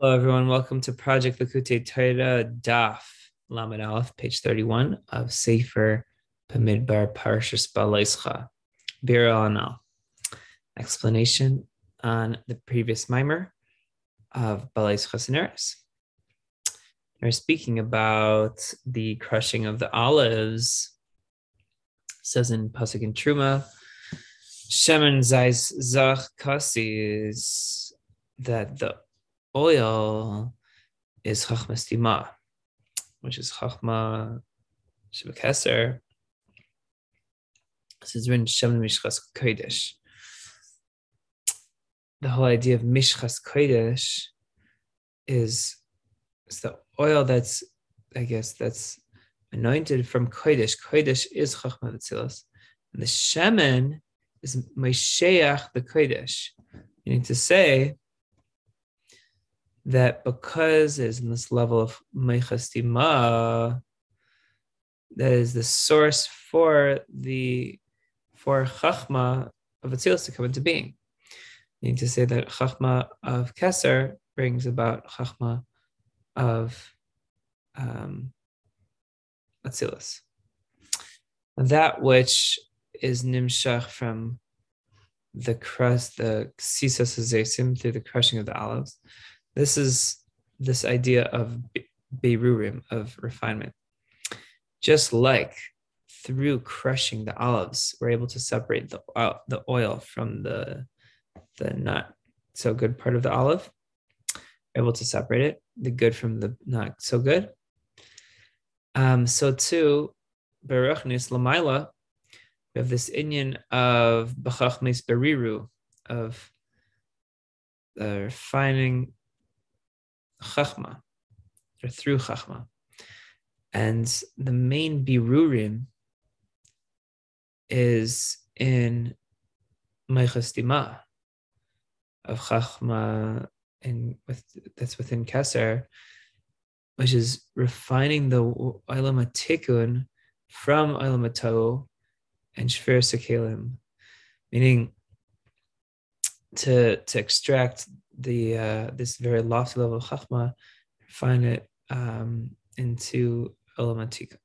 Hello, everyone. Welcome to Project Likkutei Torah Daf Lamed Aleph, page 31 of Sefer Bamidbar Parshas Balaischa. Bir Anal. Explanation on the previous mimer of Balaischa Sineris. We're speaking about the crushing of the olives. It says in Pasuk in Truma, Shemen Zais Zach is that the oil is Chachma Stima, which is Chachma Shabakaser. This is written Shem Mishchas Kodesh. The whole idea of Mishchas Kodesh is, is the oil that's, I guess, that's anointed from Kodesh. Kodesh is Chachma Vatzilas. And the Shemen is Mesheach the Kodesh. Meaning to say, that because there's this level of meichastima, that is the source for the for chachma of Atzilus to come into being. Meaning to say that chachma of Keser brings about chachma of um, Atzilus. That which is nimshach from the crust, the sisas through the crushing of the olives, this is this idea of berurim, of refinement. Just like through crushing the olives, we're able to separate the, uh, the oil from the, the not so good part of the olive, we're able to separate it, the good from the not so good. Um, so too, Baruchnis Lamaila, we have this Indian of Bachachmis Beriru, of uh, refining Chachma, or through Chachma. And the main Birurim is in Meichas of Chachma in with that's within Keser, which is refining the Olam from Olam and Shver Sekelim, meaning to to extract the uh, this very lofty level of chachma, find it um, into Olamatika.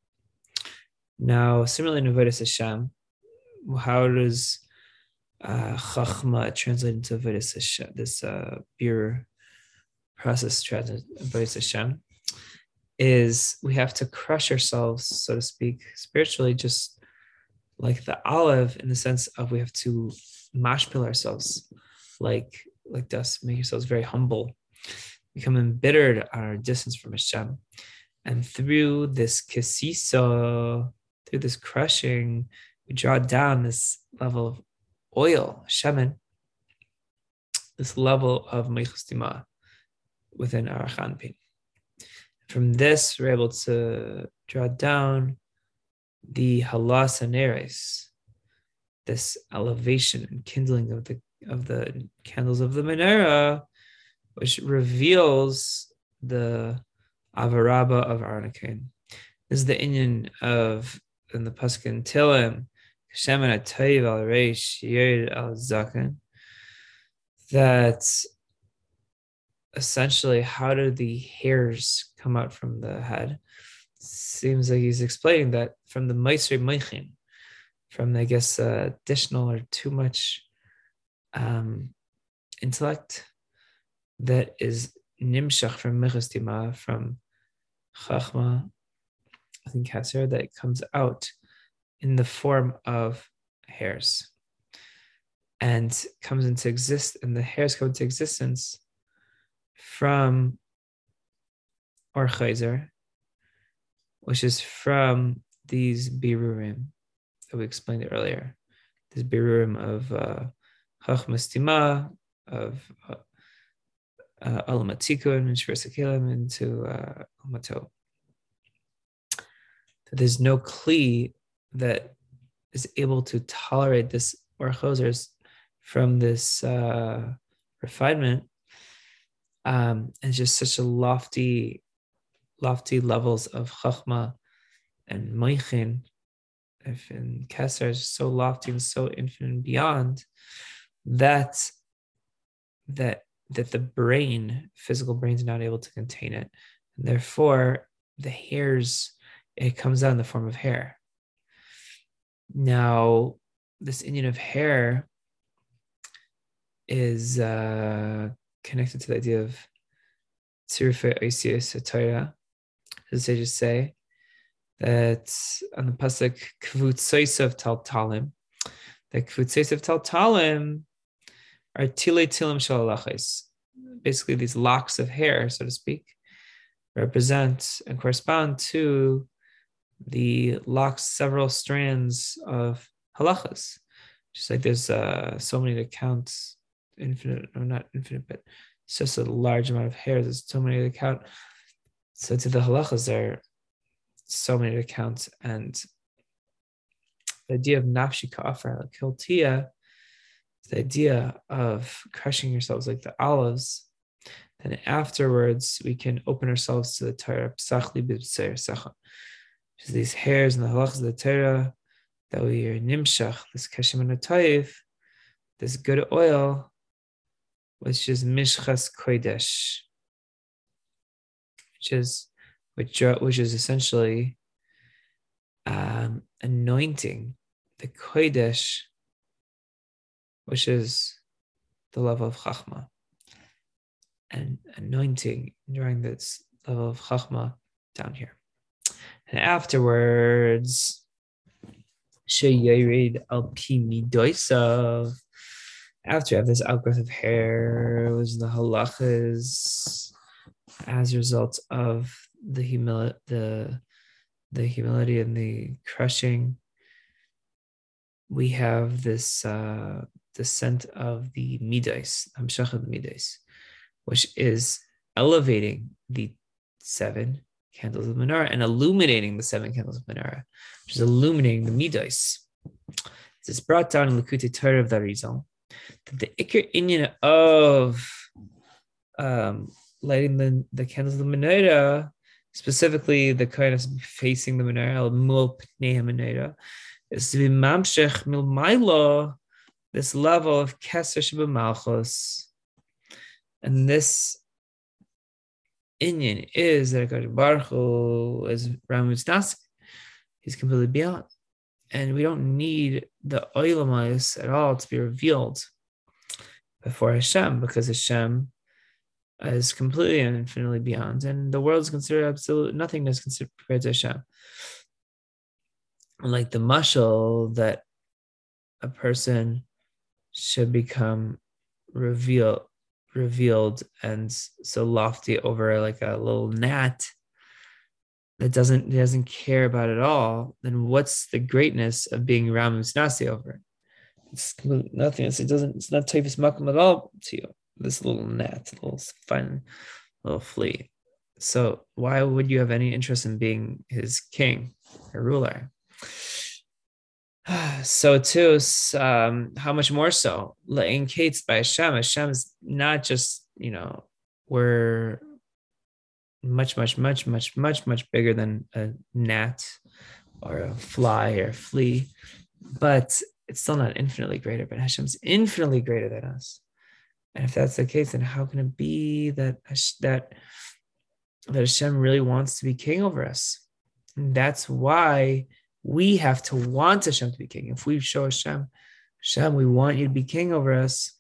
Now, similarly in Avodas Hashem, how does uh, chachma translate into Avodas Hashem? This uh, pure process translate Hashem is we have to crush ourselves, so to speak, spiritually, just like the olive, in the sense of we have to mashpil ourselves, like like us, make yourselves very humble, become embittered on our distance from Hashem. And through this kisisa, through this crushing, we draw down this level of oil, shemen, this level of meichustima within our chanpin. From this, we're able to draw down the halas aneres, this elevation and kindling of the of the candles of the menorah, which reveals the avaraba of Arnakain. This is the Indian of in the Paskin Tilim, Shemin Atayiv al Reish Yid al that essentially how do the hairs come out from the head? Seems like he's explaining that from the Maisri Meichin, from I guess uh, additional or too much um, intellect that is nimshach from mechastima, from chachma, I think Kasser, that comes out in the form of hairs and comes into exist and the hairs come into existence from Orchaizer, which is from these birurim that we explained earlier. This birurim of uh, Chachmas of uh, uh Alamatikun and Shversakilim into uh, Almato. There's no Kli that is able to tolerate this orchosers from this uh, refinement. Um, and just such a lofty, lofty levels of chachma and moichin, if in Kesser is so lofty and so infinite and beyond, that that that the brain, physical brain, is not able to contain it. And therefore, the hairs, it comes out in the form of hair. Now, this inyan of hair is uh, connected to the idea of Tzirfe Oisius Torah. The just say that on the pasuk Kvutsoisav Tal Talim, the Kvutsoisav Tal Talim are Tile Tilim Shalalachis. Basically, these locks of hair, so to speak, represent and correspond to the locks, several strands of halachas. Just like there's uh, so many to count, infinite, or not infinite, but it's just a large amount of hairs. There's so many to count. So to the halachas, there are so many to count. And the idea of nafshi ka'afar, like the idea of crushing yourselves like the olives, then afterwards we can open ourselves to the Torah, secha. Just these hairs and the halachas of the Torah that we are nimshach, this kashem and this good oil, which is mishchas kodesh, which is which, which is essentially um, anointing the kodesh, which is the level of chachma, and anointing during this level of chachma down here. And afterwards, sheyerid al pi midoisav. After you have this outgrowth of hair, was the halachas as a result of the humility, the the humility and the crushing. We have this uh, descent of the midas, hamshach of the midas, which is elevating the seven candles of menorah and illuminating the seven candles of menorah, which is illuminating the midas. It's brought down in Likutei Torah of the Arizal that the ikr inyan of um, lighting the, the candles of the menorah, specifically the kind facing the menorah, mul pnei menorah, is to be mamshech mil this level of keser malchus, and this Inyan is that God Baruch Hu is Ramus He's completely beyond. And we don't need the oilamais at all to be revealed before Hashem because Hashem is completely and infinitely beyond. And the world is considered absolute nothingness considered compared to Hashem. Like the mushal that a person should become revealed revealed and so lofty over like a little gnat that doesn't doesn't care about it all, then what's the greatness of being Ram Nasi over it? It's nothing. It's, it doesn't. It's not typhus makam at all to you. This little gnat, little fine little flea. So why would you have any interest in being his king or ruler? so too, um, how much more so? In Kate's by Hashem. Hashem is not just, you know, we're much, much, much, much, much, much bigger than a gnat or a fly or a flea, but it's still not infinitely greater. But Hashem's infinitely greater than us. And if that's the case, then how can it be that that that Hashem really wants to be king over us? And that's why we have to want Hashem to be king. If we show Hashem, Hashem, we want you to be king over us,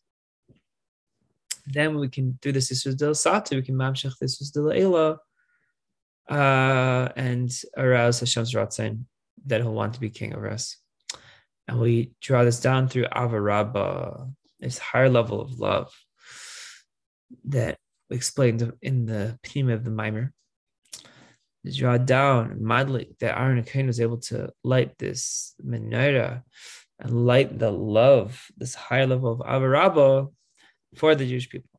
then we can do this Isus del Satu, we can mamshach this is del Ela, uh, and arouse Hashem's Ratzin that he'll want to be king over us. And we draw this down through Avarabba, this higher level of love that we explained in the Pnima of the Mimer draw down madly that Aaron Akain was able to light this menorah and light the love, this higher level of Avarabba for the Jewish people.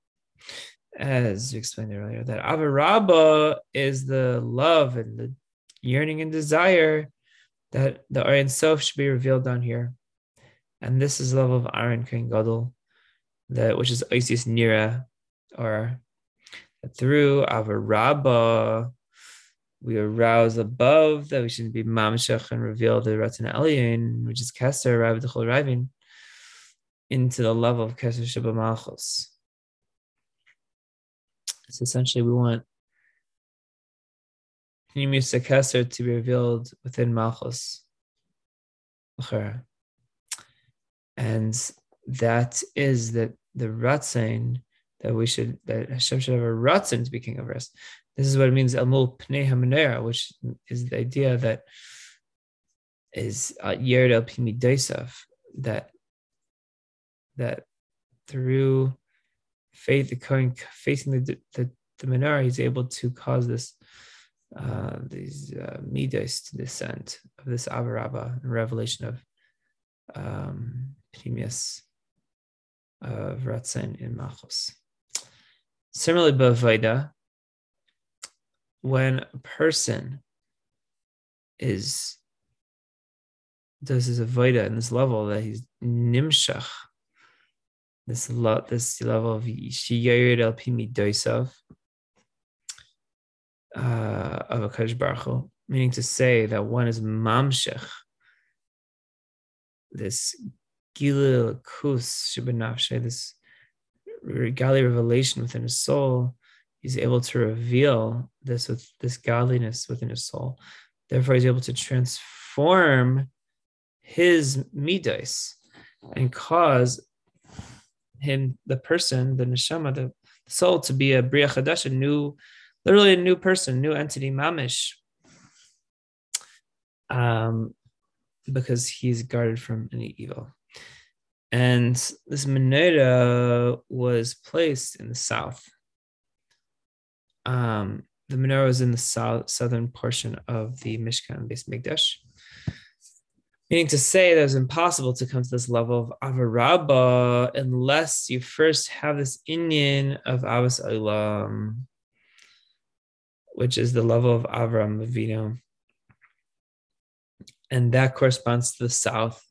As we explained earlier, that Avarabba is the love and the yearning and desire that the Aryan Sof should be revealed down here. And this is the level of Aaron Kain Gadol, that which is Isis Nira, or through Avarabba, we arouse above that we shouldn't be mamshach and reveal the Ratzon Elyon, which is Keser, Rav Ravin, into the level of Keser Shabbat. So essentially, we want Pnimius Keser to be revealed within Malchus. And that is that the Ratzin that we should that Hashem should have a Ratzin to be king over us. This is what it means Elmul Pnei Hamanera, which is the idea that is uh, Yered El Pimi that that through faith, the current facing the, the, the menorah, he's able to cause this uh, these uh, midas to descend of this avaraba, revelation of um, Pnimius of Ratzin in Machos. Similarly, Bavaida, when a person is does his avoida in this level that he's nimshach, this lot, this level of shiyarid el pimi doisav uh, of a Kadosh Baruch meaning to say that one is mamshech, this gilil kus shibanafshe, this godly revelation within his soul, he's able to reveal this with this godliness within his soul. Therefore, he's able to transform his midas and cause him, the person, the neshama, the soul, to be a bria a new, literally a new person, new entity, mamish, um, because he's guarded from any evil. And this menorah was placed in the south. Um, the menorah is in the south, southern portion of the Mishkan Beis Mikdash. Meaning to say that it's impossible to come to this level of avaraba unless you first have this inyan of avas olam, which is the level of Avram Avinu. And that corresponds to the south,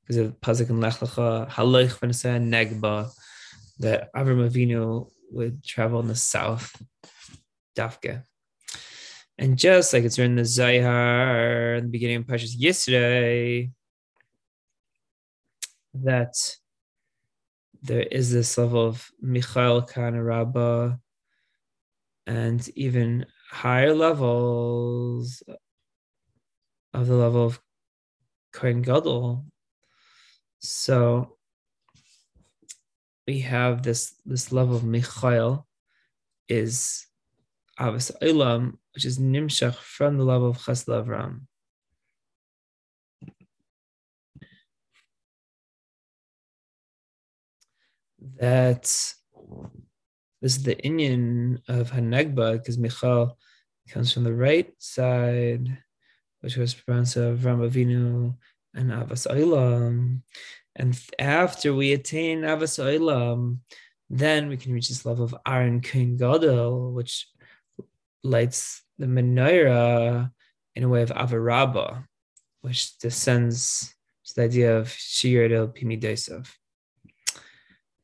because of Pazik and Lech Lecha, Haloich Negba, that Avram Avinu would travel in the south, Dafke. And just like it's written in the Zohar in the beginning of Pashas yesterday, that there is this level of Michael Kanaraba and even higher levels of the level of Kohen Gadol. So we have this this level of Michael is Avas Olam, which is Nimshach from the level of Chesed Avram. That this is the inyan of Hanegba, because Michael comes from the right side, which was pronounced Avram Avinu and Avas Olam. And after we attain Avas Olam, then we can reach this level of Aaron King Gadol, which lights the menorah in a way of avaraba, which descends to the idea of shir el pimidesav.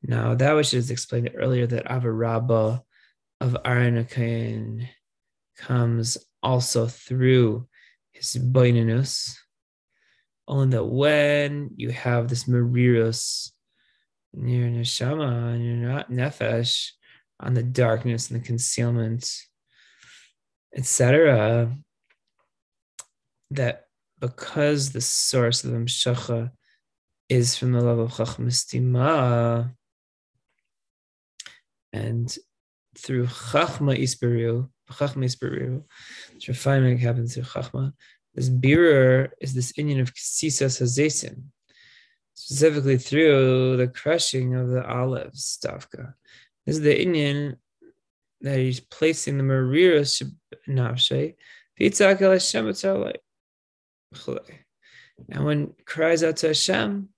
Now, that which is explained earlier, that avaraba of Aranakain comes also through his boinanus, only that when you have this marirus near neshama and you're not nefesh on the darkness and the concealment etc. That because the source of the Mshacha is from the love of Chachma and through Chachma Isberu, Chachma Isberu, which refinement happens through Chachma, this birur is this inyan of Kisisas Hazesim, specifically through the crushing of the olives, Stavka. This is the inyan that he's placing the Marira Nafshe, and when cries out to Hashem,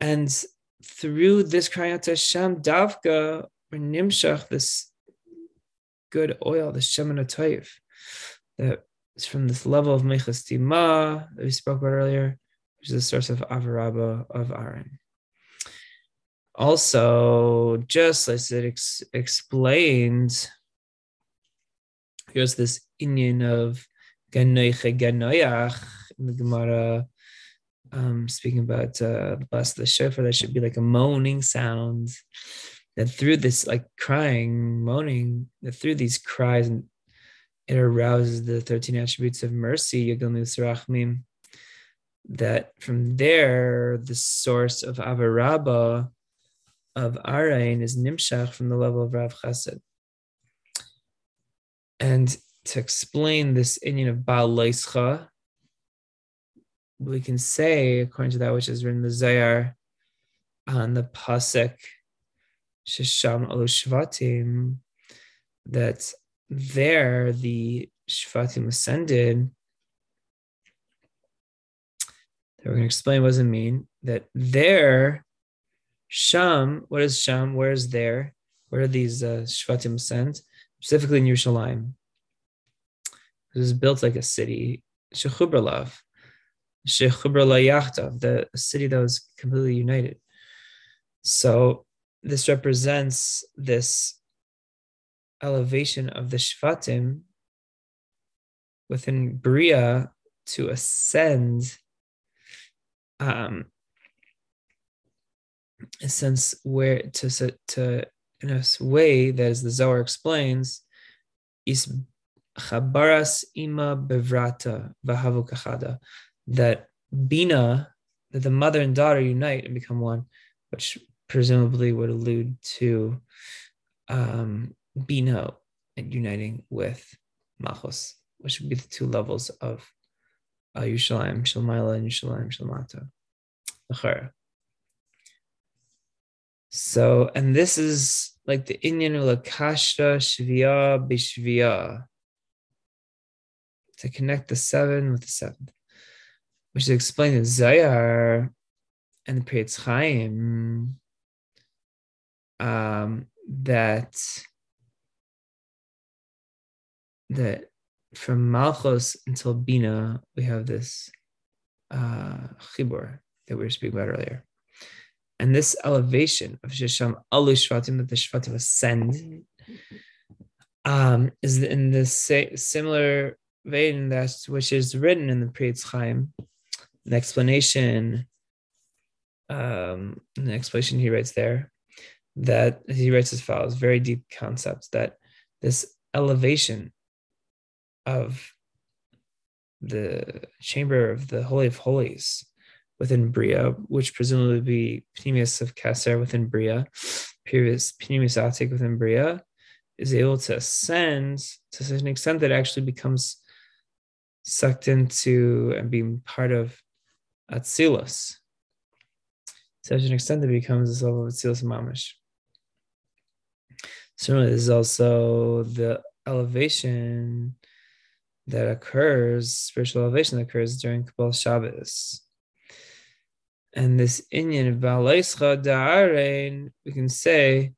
and through this crying out to Hashem, Davka, or Nimshach, this good oil, the Shemin Toiv, that is from this level of Mechas Tima that we spoke about earlier, which is the source of Avaraba of Aaron. Also, just as it ex- explains, here's this Indian of Ganoiche Ganoyach in the Gemara, um, speaking about uh, of the shofar, that should be like a moaning sound. that through this like crying, moaning, that through these cries and it arouses the 13 attributes of mercy, that from there, the source of Avarabba, of Arain, is Nimshach from the level of Rav Chesed. And to explain this Indian of Baal Leischa, we can say, according to that which is written in the Zohar, on the Pasek, Shisham Olu Shvatim, that there the Shvatim ascended. That we're going to explain what does it mean. That there, Sham, what is Sham? Where is there? Where are these uh, Shvatim sent? Specifically in Yerushalayim. It was built like a city, Shechubralav, Shechubrala the city that was completely united. So this represents this elevation of the Shvatim within Bria to ascend um, a sense where to to in a way that as the Zohar explains is chabaras ima bevrata vahavu kachada that bina that the mother and daughter unite and become one which presumably would allude to um, Bina and uniting with Malchus, which would be the two levels of uh, Yushalayim, Shalmaila, and Yushalayim, Shalmata. So, and this is like the Inyan Lakashta Shviya Bishviya to connect the seven with the seventh, which is explained in Zohar and the Pri Etz Chaim um, that that from Malchus until Bina, we have this uh, chibur that we were speaking about earlier. And this elevation of Shisham Alu Shvatim, that the Shvatim ascend, um, is in the similar vein that which is written in the Pri Etz Chaim, an explanation, um, an explanation he writes there, that he writes as follows very deep concepts that this elevation of the chamber of the Holy of Holies within Bria, which presumably would be Pnimius of Kasser within Bria, previous Pnimius Atik within Bria, is able to ascend to such an extent that it actually becomes sucked into and being part of Atzilus. To such an extent that it becomes this level of Atzilus Mamish. Certainly, there's also the elevation that occurs, spiritual elevation that occurs during Kabbalah Shabbos. And this Inyan of Balaischa Da'arein, we can say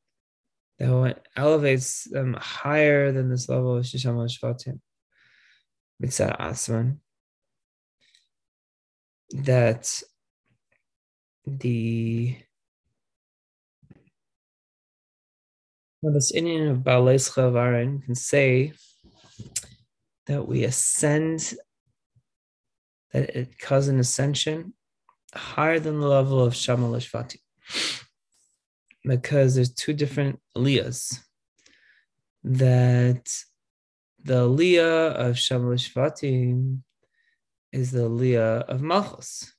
that when it elevates them higher than this level of Shisham Shvatim, Mitzad Asman, that the Well, this Indian of Baalescha Varan can say that we ascend, that it causes an ascension higher than the level of Shvati. Because there's two different aliyahs. That the aliyah of Shvati is the aliyah of Malchus.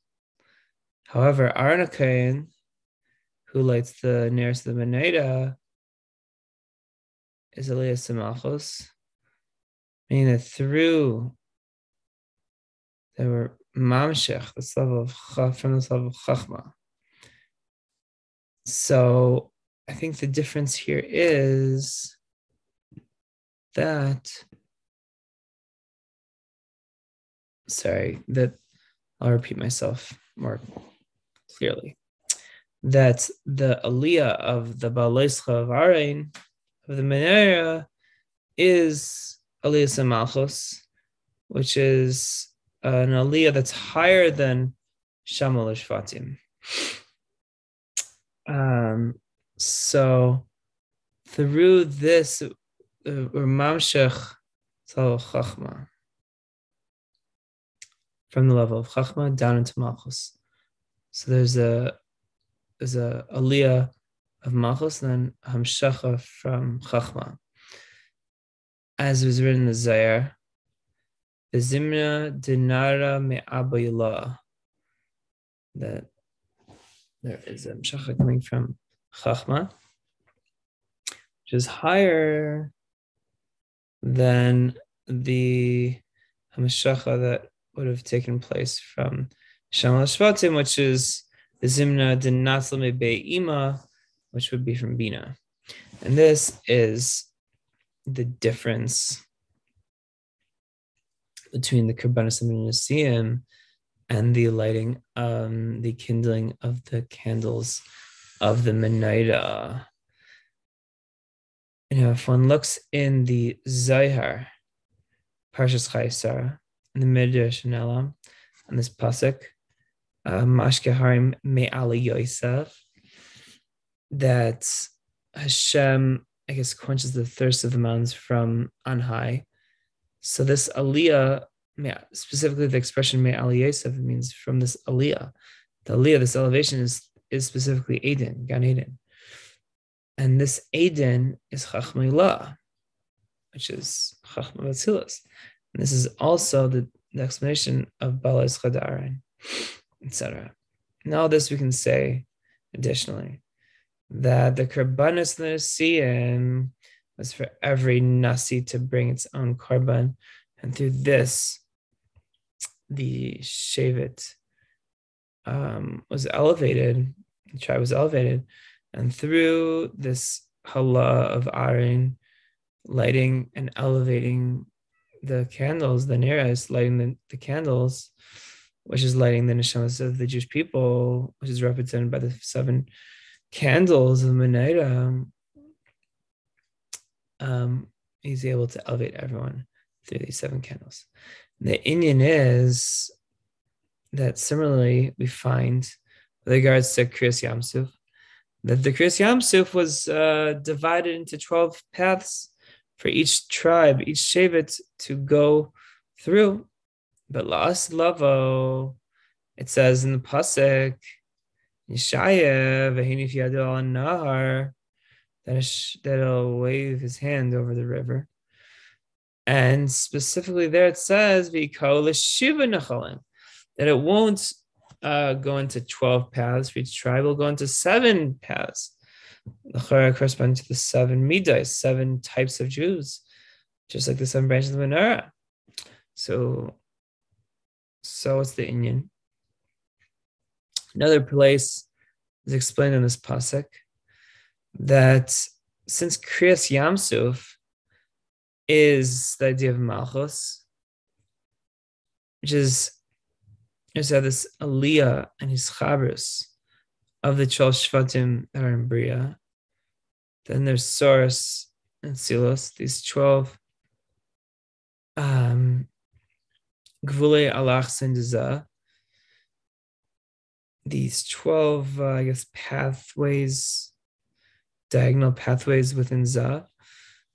However, Arnakayan, who lights the nearest the Meneda, is Elias Samachos, meaning that through there were mamshech, this level of from this level of chachma. So I think the difference here is that sorry that I'll repeat myself more clearly that the aliyah of the Baalescha of Arain of the Menera is Aliyah Malchus, which is an Aliyah that's higher than Shamal Shvatim. Um, so through this, uh, Mamshech Chachma, from the level of Chachma down into Malchus. So there's a there's a Aliyah of Malchus, then Hamshacha from Chachma. As it was written in the Zohar, Zimna Dinara Me Abayla. That there is a Hamshacha coming from Chachma, which is higher than the Hamshacha that would have taken place from Shamal Shvatim, which is the Zimna din Natzlame Be'ima, which would be from Bina. And this is the difference between the Karbanis Nasiim and the lighting, um, the kindling of the candles of the Menorah. You know, if one looks in the Zohar, Parshas Chaisar, in the Midrash Elam, on this pasuk, Mashkeharim Me'ali Yosef, that Hashem, I guess, quenches the thirst of the mountains from on high. So this Aliyah, specifically the expression Me'ali Yosef, means from this Aliyah. The Aliyah, this elevation is, is specifically Eden, Gan Eden. And this Eden is Chachmeilah, which is Chachma. And this is also the, the explanation of Balaz Chadarin etc. Now, this we can say additionally that the Karbanis Nasiim was for every Nasi to bring its own Karban, and through this, the Shavit um, was elevated, the tribe was elevated, and through this Hala of Arin, lighting and elevating the candles, the nearest lighting the, the candles, which is lighting the neshamas of the Jewish people, which is represented by the seven candles of Menorah, um, he's able to elevate everyone through these seven candles. The inyan is that similarly we find with regards to Kriyas Yamsuf, that the Kriyas Yamsuf was uh, divided into 12 paths for each tribe, each Shevet to go through. But last lavo, it says in the pasuk, Yeshaya yadu al nahar, that that'll wave his hand over the river. And specifically there it says that it won't uh, go into 12 paths for each tribe, will go into seven paths. The Chara corresponds to the seven midas, seven types of Jews, just like the seven branches of the menorah. So so it's the inyan. Another place is explained in this pasuk that since Kriyas Yamsuf is the idea of Malchus, which is that this Aliyah and his Chabrus of the 12 Shvatim that are in Bria. Then there's Soros and Silos, these 12 um, Gvule Sindaza, these 12, uh, I guess, pathways, diagonal pathways within Za.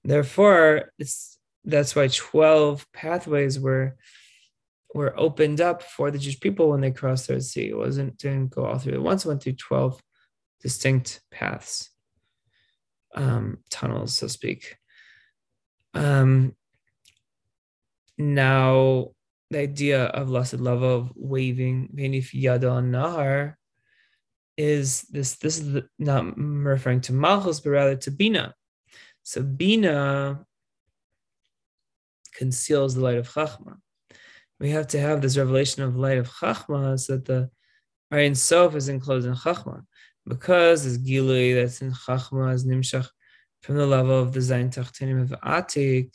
Therefore, it's that's why 12 pathways were were opened up for the Jewish people when they crossed the Sea. It wasn't didn't go all through it. Once went through 12 distinct paths, um, tunnels, so to speak. Um, now the idea of lasted love of waving Benif Yada Nahar is this this is the, not referring to Malchus, but rather to Bina. So Bina conceals the light of Chachma. We have to have this revelation of light of Chachma so that the Ein Sof is enclosed in Chachma. Because this Gilui that's in Chachma is Nimshach from the level of the Zain Tachtinim of Atik,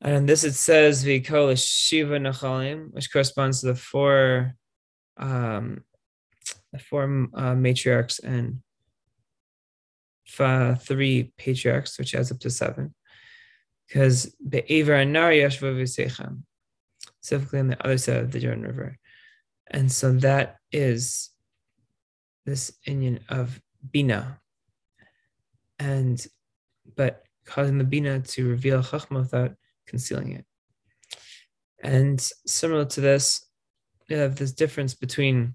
and this it says Vikol Shiva Nachalim, which corresponds to the four um, the four uh, matriarchs and three patriarchs, which adds up to seven. Because Be'aver and Nari Yashva specifically on the other side of the Jordan River. And so that is this inyan of Bina. And but causing the Bina to reveal Chachma without concealing it. And similar to this, you have this difference between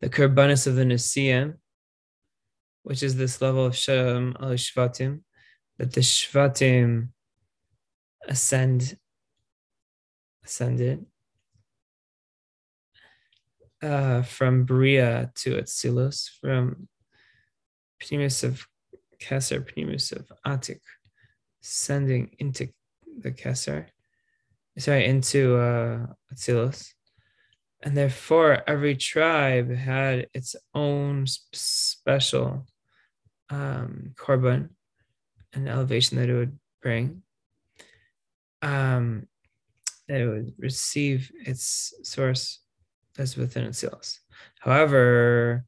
the Karbanis of the Nisim, which is this level of Shalom al Shvatim, that the Shvatim ascend, ascended uh, from Bria to Atzilus, from Pnimus of Keser, Pnimus of Atik, sending into the Keser, sorry, into uh, Atzilus. And therefore, every tribe had its own special um, korban and elevation that it would bring. Um, that it would receive its source that's within itself. However,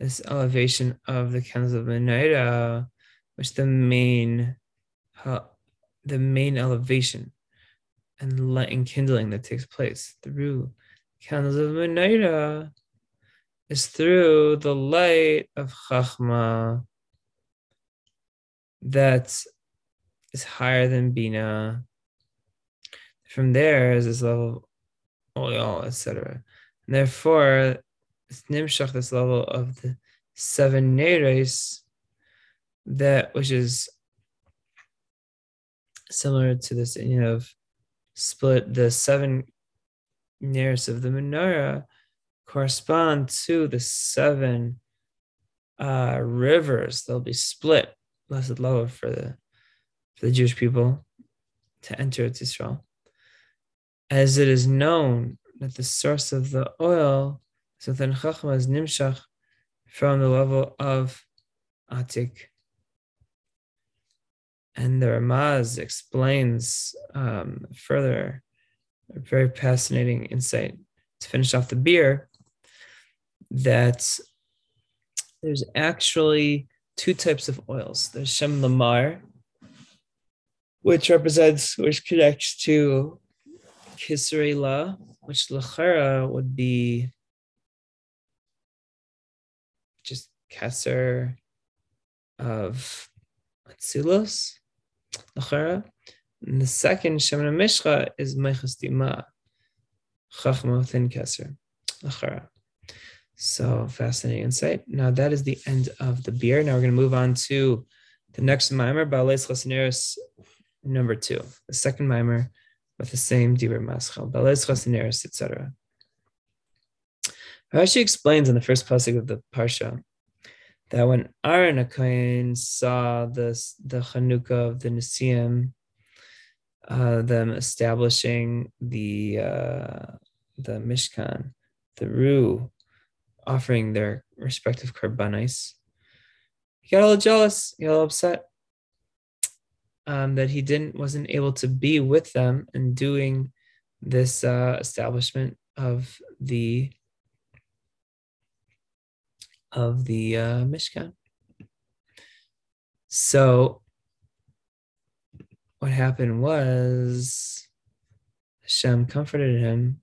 this elevation of the candles of Menorah, which the main, uh, the main elevation and light and kindling that takes place through candles of Menorah is through the light of Chachma that is higher than Bina. From there is this level of oil, etc. And Therefore, it's nimshach this level of the seven neres, that which is similar to this you know, of split the seven neres of the menorah correspond to the seven uh, rivers. They'll be split, blessed love for the for the Jewish people to enter Israel. As it is known that the source of the oil so then Chachma is Nimshach from the level of Atik. And the Ramaz explains um, further a very fascinating insight to finish off the beer that there's actually two types of oils. There's Shem Lamar, which represents, which connects to Kisrei La, which Lachara would be just Keser of Atzilus, Lachara. And the second Shemana Mishcha is Meichas Dima, Chachma within Keser, Lachara. So fascinating insight. Now that is the end of the beer. Now we're going to move on to the next mimer, Baalei Chasaneris number two, the second mimer with the same Dibur Maschal, Baalei Chasaneris, etc. Rashi explains in the first pasuk of the parsha that when Aaron Akain saw this the Chanukah of the Nisim, uh, them establishing the uh, the Mishkan, the Ru, offering their respective karbanis, he got a little jealous, he got a little upset um, that he didn't wasn't able to be with them and doing this uh, establishment of the of the uh, Mishkan. So, what happened was Hashem comforted him.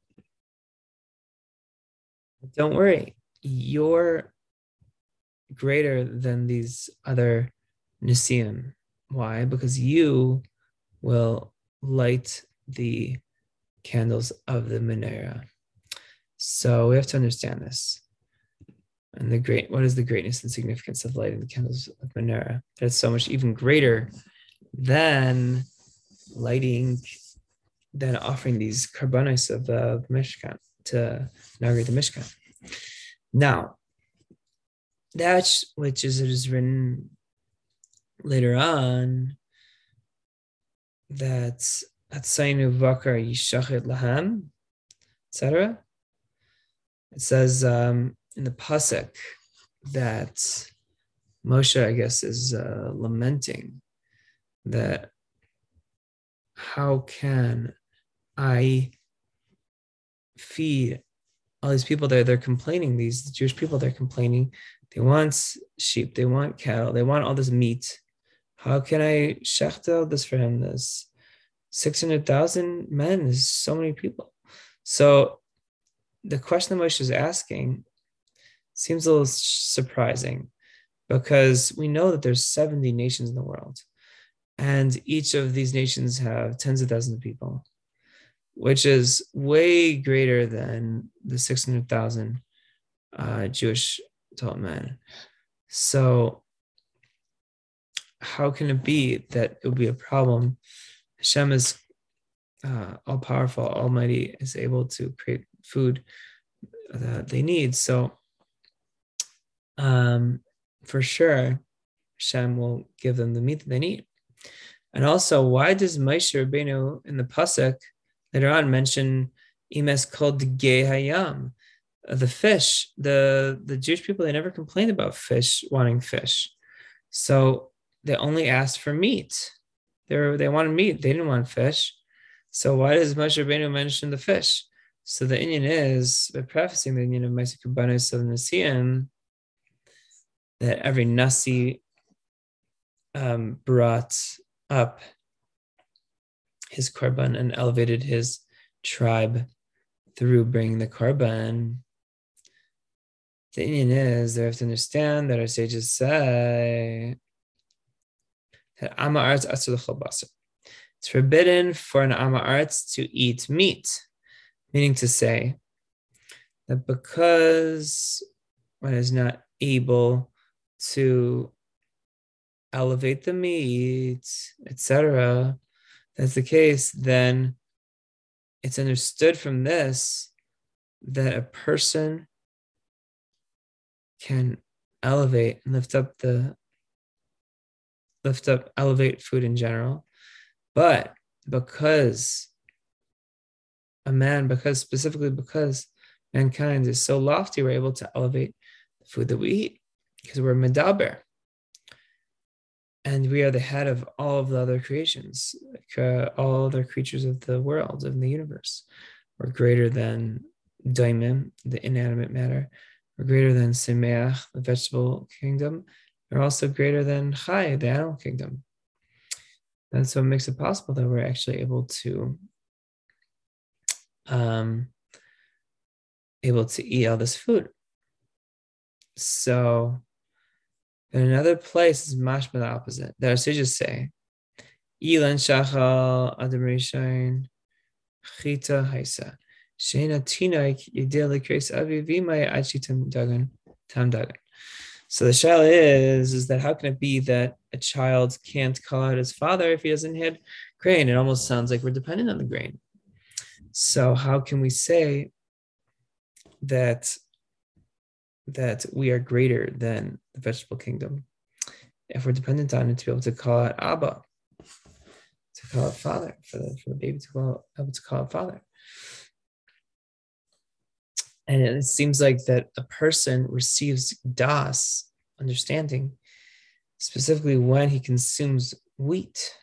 Don't worry, you're greater than these other Nisim. Why? Because you will light the candles of the menorah. So we have to understand this and the great what is the greatness and significance of lighting the candles of menorah that's so much even greater than lighting than offering these karbanos of the mishkan to inaugurate the mishkan now that which is it is written later on that Atsainu Vakar Yishachit Laham, etc. It says um, in the pasuk that Moshe, I guess, is uh, lamenting that how can I feed all these people there? They're complaining, these Jewish people, they're complaining. They want sheep, they want cattle, they want all this meat. How can I shecht this for him? This 600,000 men is so many people. So the question that Moshe is asking seems a little surprising because we know that there's 70 nations in the world and each of these nations have tens of thousands of people which is way greater than the 600,000 uh, Jewish adult men. So, how can it be that it would be a problem? Hashem is uh, all powerful, almighty, is able to create food that they need. So, um, for sure, Hashem will give them the meat that they need. And also, why does Moshe Rabbeinu in the pasuk later on mention imes called hayam, the fish? The the Jewish people they never complained about fish wanting fish, so they only asked for meat. They were, they wanted meat. They didn't want fish. So why does Moshe Rabbeinu mention the fish? So the Indian is by prefacing the Indian of Moshe Kabbanis of the Nasian that every Nasi um, brought up his korban and elevated his tribe through bringing the korban. The Indian is they have to understand that our sages say that Amaretz Asur It's forbidden for an Amaretz to eat meat, meaning to say that because one is not able to elevate the meat, etc., that's the case, then it's understood from this that a person can elevate and lift up the lift up elevate food in general but because a man because specifically because mankind is so lofty we're able to elevate the food that we eat because we're medaber and we are the head of all of the other creations, like, uh, all other creatures of the world, of the universe. We're greater than daimim, the inanimate matter. We're greater than semeach, the vegetable kingdom. We're also greater than chai, the animal kingdom. And so it makes it possible that we're actually able to um, able to eat all this food. So in another place is mashma the opposite. Are sages say, Ilan shachal adam rishain chita haisa. Shena tinaik yedel kres avi vimay achitam dagan tam dagan. So the shell is, is that how can it be that a child can't call out his father if he doesn't have grain? It almost sounds like we're dependent on the grain. So how can we say that that we are greater than the vegetable kingdom if we're dependent on it to be able to call out Abba, to call out Father, for the, for the baby to call, able to call out Father. And it seems like that a person receives das, understanding, specifically when he consumes wheat.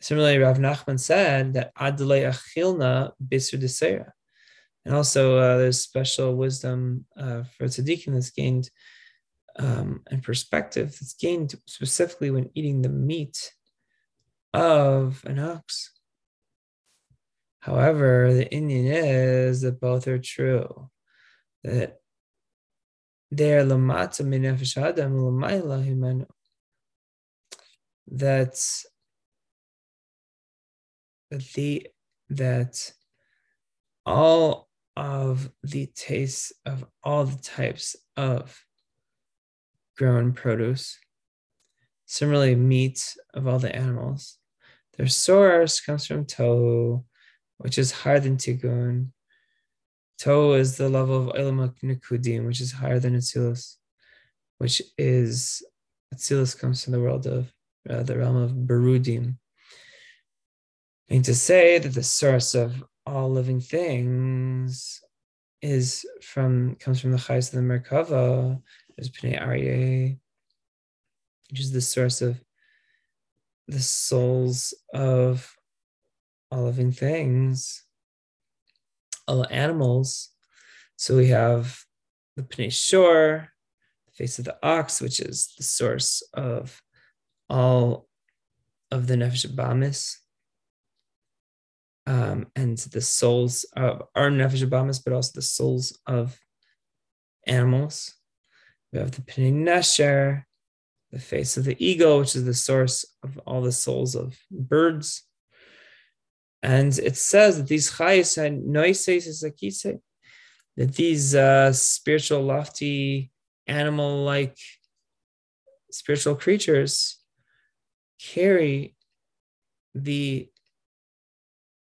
Similarly, Rav Nachman said that Adlei Achilna Bisur Desera and also, uh, there's special wisdom uh, for tzaddikim that's gained um, and perspective that's gained specifically when eating the meat of an ox. However, the Indian is that both are true. That they are lamata minefesh adam lamayla himanu. That the that all of the taste of all the types of grown produce. Similarly, meat of all the animals. Their source comes from tohu, which is higher than tikkun. Tohu is the level of Olam Nikudim, which is higher than Atzilus, which is Atzilus comes from the world of uh, the realm of Berudim. And to say that the source of all living things is from comes from the Chais of the Merkava, is Pnei Aryeh, which is the source of the souls of all living things, all animals. So we have the Pnei Shor, the face of the ox, which is the source of all of the Nefesh Bamis, um, and the souls of our nefesh abamis, but also the souls of animals. We have the Pnei Nesher, the face of the eagle, which is the source of all the souls of birds. And it says that these chayes and noises that these uh, spiritual, lofty, animal like spiritual creatures carry the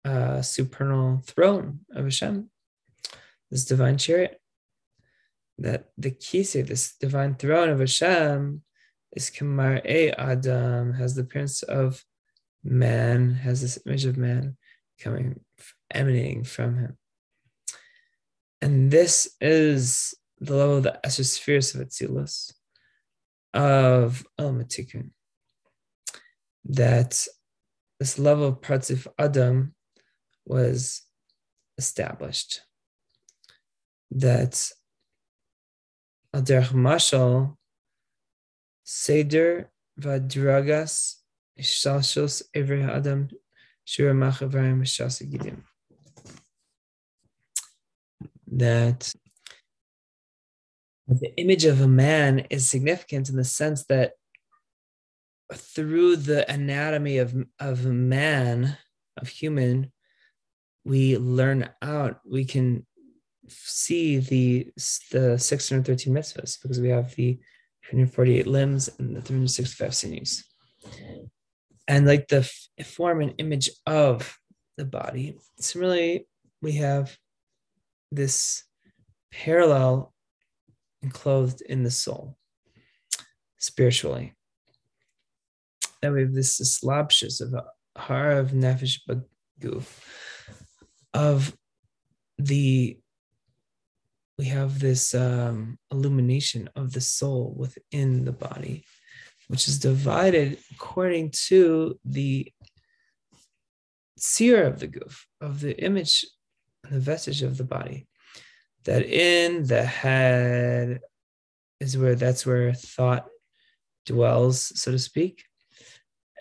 uh, supernal throne of Hashem, this divine chariot. That the kisei, this divine throne of Hashem, is Kamar E Adam, has the appearance of man, has this image of man coming, emanating from him. And this is the level of the Esher spheres of Atzilus, of El Matikun. That this level of Partzuf Adam was established. That Aderch Mashal, Seder Vadragas Ishtalshus Evri Adam Shura Machavayim Shasagidim that the image of a man is significant in the sense that through the anatomy of, of man, of human, we learn out, we can see the, the 613 mitzvahs because we have the 248 limbs and the 365 sinews. And like the f- form and image of the body, similarly, we have this parallel enclosed in the soul spiritually. That we have this slapshus of har of nefesh baguf of the we have this um, illumination of the soul within the body, which is divided according to the seer of the goof, of the image the vestige of the body. That in the head is where that's where thought dwells, so to speak.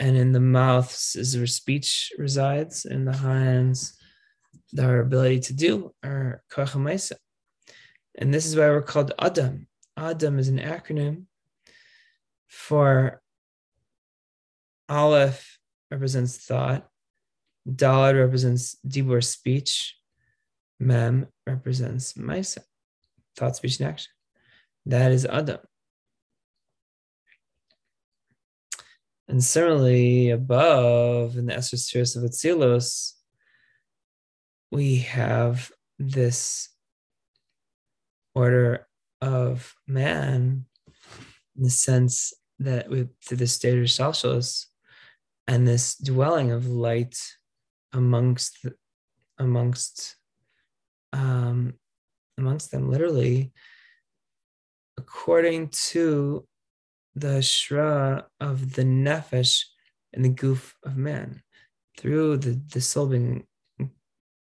And in the mouth is where speech resides. In the hands, our ability to do our kochamaisa. And this is why we're called Adam. Adam is an acronym for Aleph represents thought, Dalad represents dibur speech, Mem represents Maisa, thought, speech, and action. That is Adam. And similarly, above in the spheres of Atzilus, we have this order of man in the sense that through the state of Shalshalos and this dwelling of light amongst amongst um, amongst them, literally, according to the shra of the nefesh and the goof of man, through the, the soul being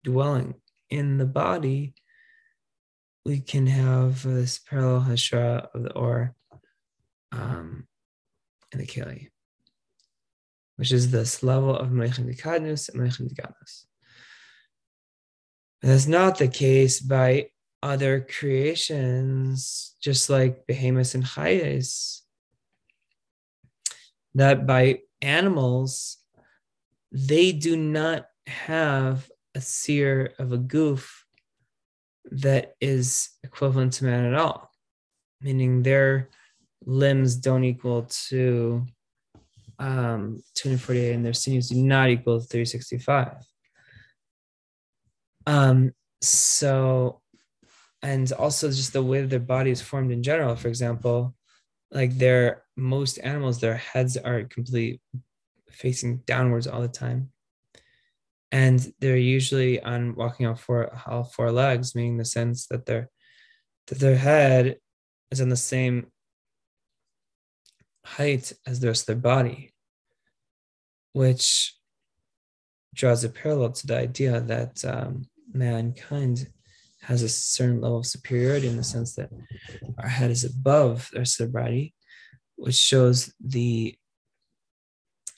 dwelling in the body, we can have this parallel hashra of the or um, in the keli, which is this level of Meichem Dikadnus and Meichem Dikadnus. That's not the case by other creations, just like behemoths and chayes. That by animals, they do not have a seer of a goof that is equivalent to man at all, meaning their limbs don't equal to um, 248 and their sinews do not equal to 365. Um, so, and also just the way their body is formed in general. For example, like their most animals, their heads are completely facing downwards all the time. And they're usually on walking on four all four legs, meaning the sense that their that their head is on the same height as the rest of their body, which draws a parallel to the idea that um, mankind has a certain level of superiority in the sense that our head is above the rest of the body, which shows the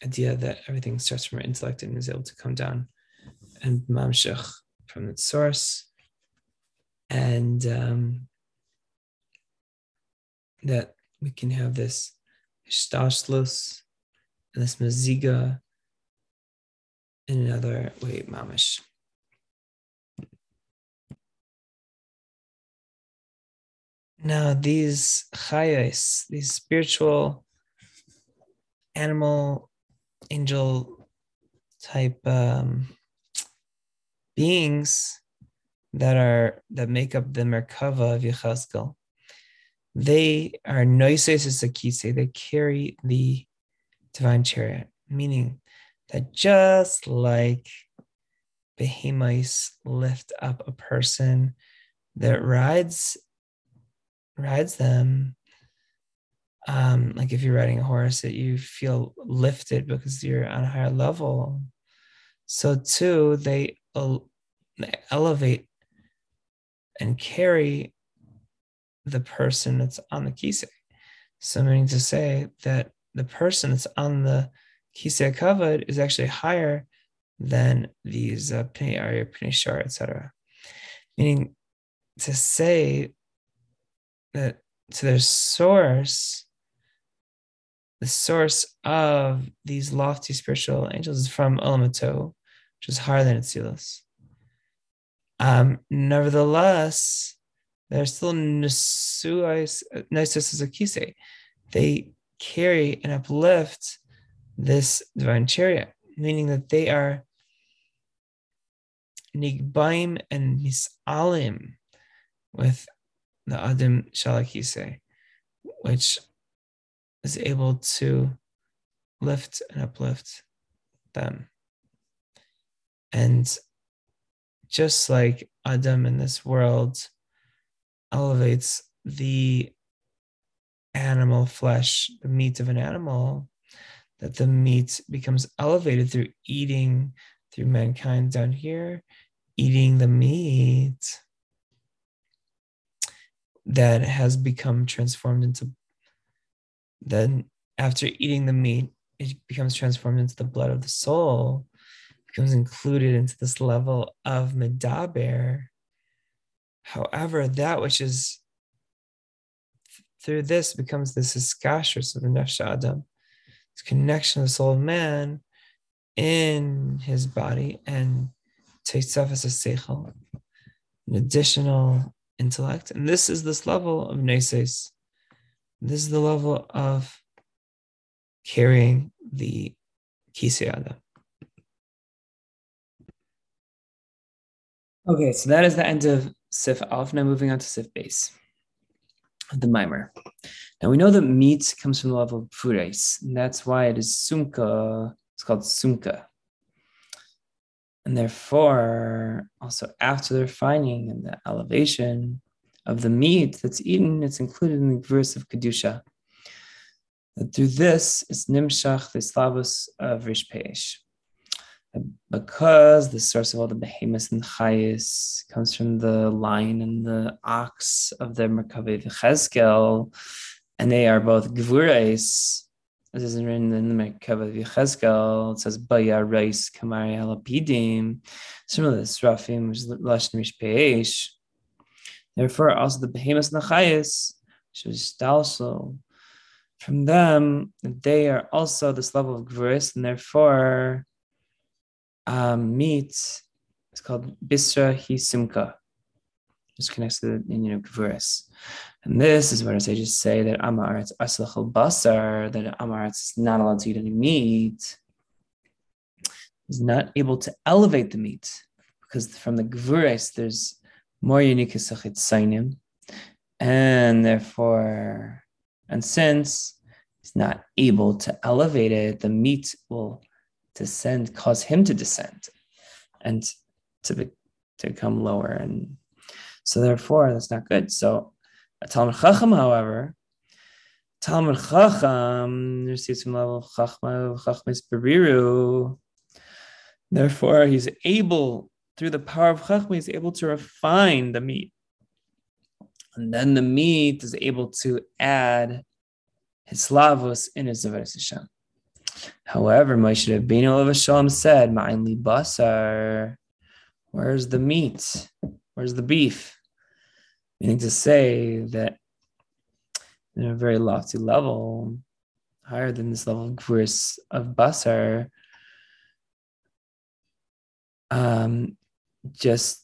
idea that everything starts from our intellect and is able to come down and mamshach from its source. And um, that we can have this hishtashlos and this maziga in another way, mamish. Now, these chayos, these spiritual animal angel type um, beings that are that make up the Merkava of Yechazkel, they are noises akise, they carry the divine chariot, meaning that just like behemoths lift up a person that rides rides them um, like if you're riding a horse that you feel lifted because you're on a higher level. So too they elevate and carry the person that's on the kisei so meaning to say that the person that's on the kisei kavod is actually higher than these uh, pnei arya, pnei etc. Meaning to say that to their source, the source of these lofty spiritual angels is from Olamato, which is higher than Atzilus. Um, nevertheless, they're still Nisuais Akise. They carry and uplift this divine chariot, meaning that they are Nigbaim and Misalim with the Adam Shalakise, which is able to lift and uplift them. And just like Adam in this world elevates the animal flesh, the meat of an animal, that the meat becomes elevated through eating through mankind down here, eating the meat that has become transformed into then after eating the meat it becomes transformed into the blood of the soul becomes included into this level of medaber however that which is through this becomes this iskashus of the nefesh adam this connection of the soul of man in his body and takes off as a seichel, an additional intellect. And this is this level of neses. This is the level of carrying the kiseyada. Okay, so that is the end of Sif Alf. Now moving on to Sif base the mimer. Now we know that meat comes from the level of fureis, and that's why it is sumka it's called sumka. And therefore, also after the refining and the elevation of the meat that's eaten, it's included in the verse of Kedusha. That through this is Nimshach, the Slavos of Rishpeish. Because the source of all the behemoths and chayis comes from the lion and the ox of the Merkaveh Cheskel, and they are both gvurais, as is written in the Merkava of Yechezkel, it says, Baya Reis Kamari Alapidim. Similarly, this Rafim, which is Lashon Mishpeish. Therefore, also the Behemoth Nachayas, which is also from them, they are also this level of Gvuris, and therefore, um, Meat—it's called Bisra Hisimka. Just connects to the union of Gvuris. And this is where I sages say that Amaretz Aslachal Basar, that Amaretz is not allowed to eat any meat, is not able to elevate the meat because from the Gvuris there's more unique Sainim, and therefore, and since he's not able to elevate it, the meat will descend, cause him to descend and to, be, to come lower. And so therefore that's not good. So a Talmud Chacham, however, Talmud Chacham receives some level of Chachma, Beriru. Therefore, he's able, through the power of Chachma, he's able to refine the meat. And then the meat is able to add his slavos in his Zavaris Hashem. However, Moshe Rabbeinu of Shalom said, Ma'in basar, where's the meat? Where's the beef? meaning to say that in a very lofty level, higher than this level of gvuris of basar, um, just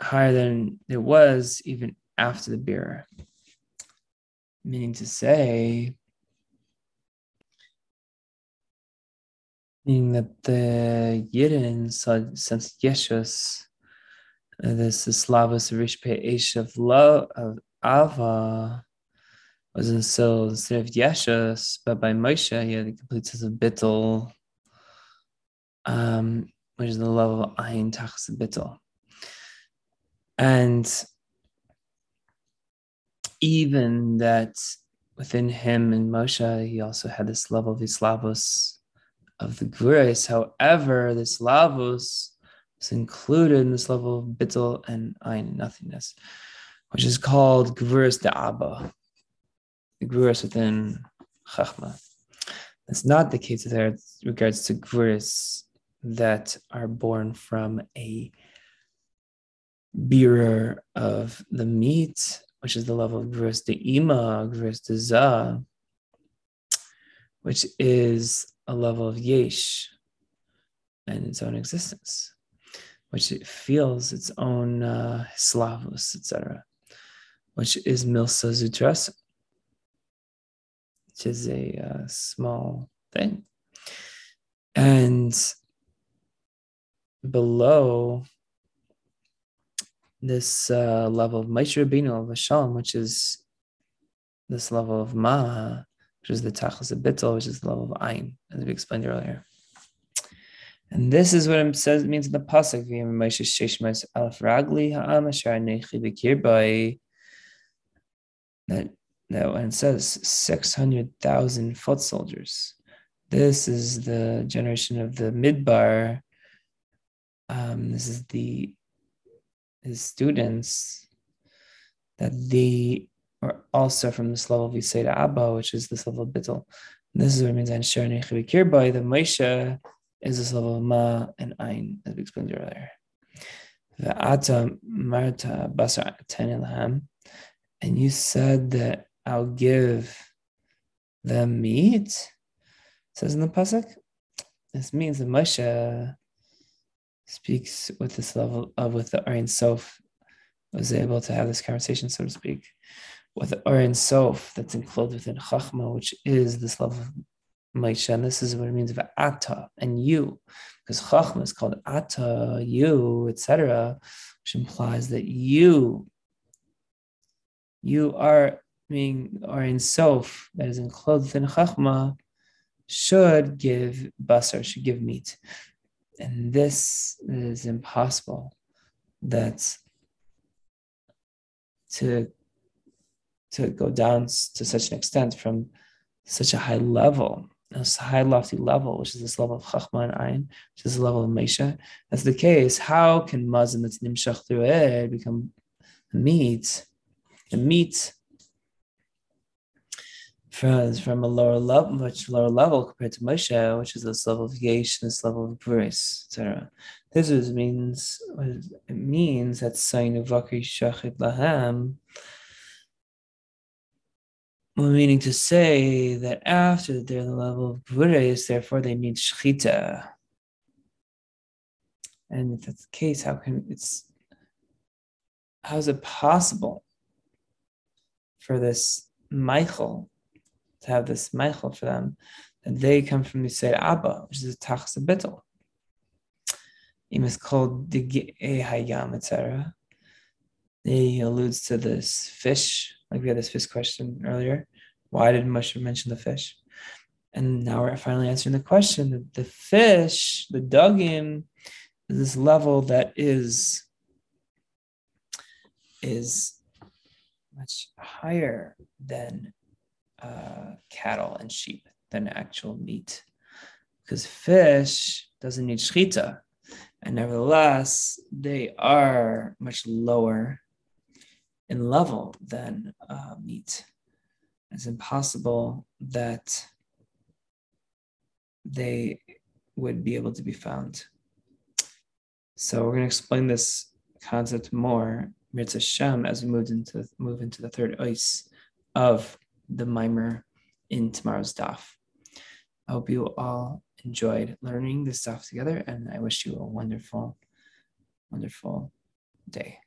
higher than it was even after the beer. meaning to say, meaning that the Yidden, since Yeshus, uh, this Slavos Rishpe Eish of love of Ava was instilled instead of Yeshus, but by Moshe, he had the complete sense of Bittel, um, which is the level of Ayin Tachs Bittel. And even that within him and Moshe, he also had this level of Islavos of the grace. However, this lavos is included in this level of bittel and ein nothingness, which is called gvuras de abba, the gvuras within chachma. That's not the case with regards to gvuras that are born from a bearer of the meat, which is the level of gvuras de ima, gvuras de za, which is a level of yesh and its own existence, which it feels its own uh, slavus, etc., which is milsa zutras, which is a uh, small thing. And below this uh, level of Rabbeinu of Hashem, which is this level of Ma, which is the Tachlis of Bittel, which is the level of Ayin, as we explained earlier. And this is what it says it means in the pasuk. That that when it says six hundred thousand foot soldiers, this is the generation of the midbar. Um, this is the his students that the or also from this level of Yiseda Abba, which is this level of Bittel. This is what it means and Shar by the Moshe is this level of Ma and Ein, as we explained earlier. Ata Marta Basar Tanilham, and you said that I'll give them meat. Says in the pasuk. This means that Moshe speaks with this level of with the Ein Sof was able to have this conversation, so to speak with Orin Sof that's enclosed within Chachma, which is this love of Maisha. And this is what it means of Ata and you, because Chachma is called Ata, you, etc., which implies that you, you are being Orin Sof that is enclosed within Chachma should give basar, should give meat. And this is impossible. That's to to go down to such an extent from such a high level, a high lofty level, which is this level of Chachma and Ayin, which is the level of Mesha. That's the case. How can mazim that's nimshach through it become meat? The meat from, from a lower level, much lower level compared to Moshe, which is this level of Yesh, this level of grace, etc. This is, means it means that Sainu Vakri Shachit Lahem meaning to say that after they're the level of Gvures, therefore they need Shchita. And if that's the case, how can it's how is it possible for this Michael to have this Michael for them that they come from the Yisrael Abba, which is a Tachs Bittel. It is called the Hayam, etc. He alludes to this fish like we had this fish question earlier. Why did Moshe mention the fish? And now we're finally answering the question that the fish, the dugim, is this level that is is much higher than uh, cattle and sheep than actual meat, because fish doesn't need shchita, and nevertheless they are much lower in level than uh, meat. It's impossible that they would be able to be found. So we're going to explain this concept more, Mirza Shem, as we move into move into the third ice of the mimer in tomorrow's daf. I hope you all enjoyed learning this stuff together, and I wish you a wonderful, wonderful day.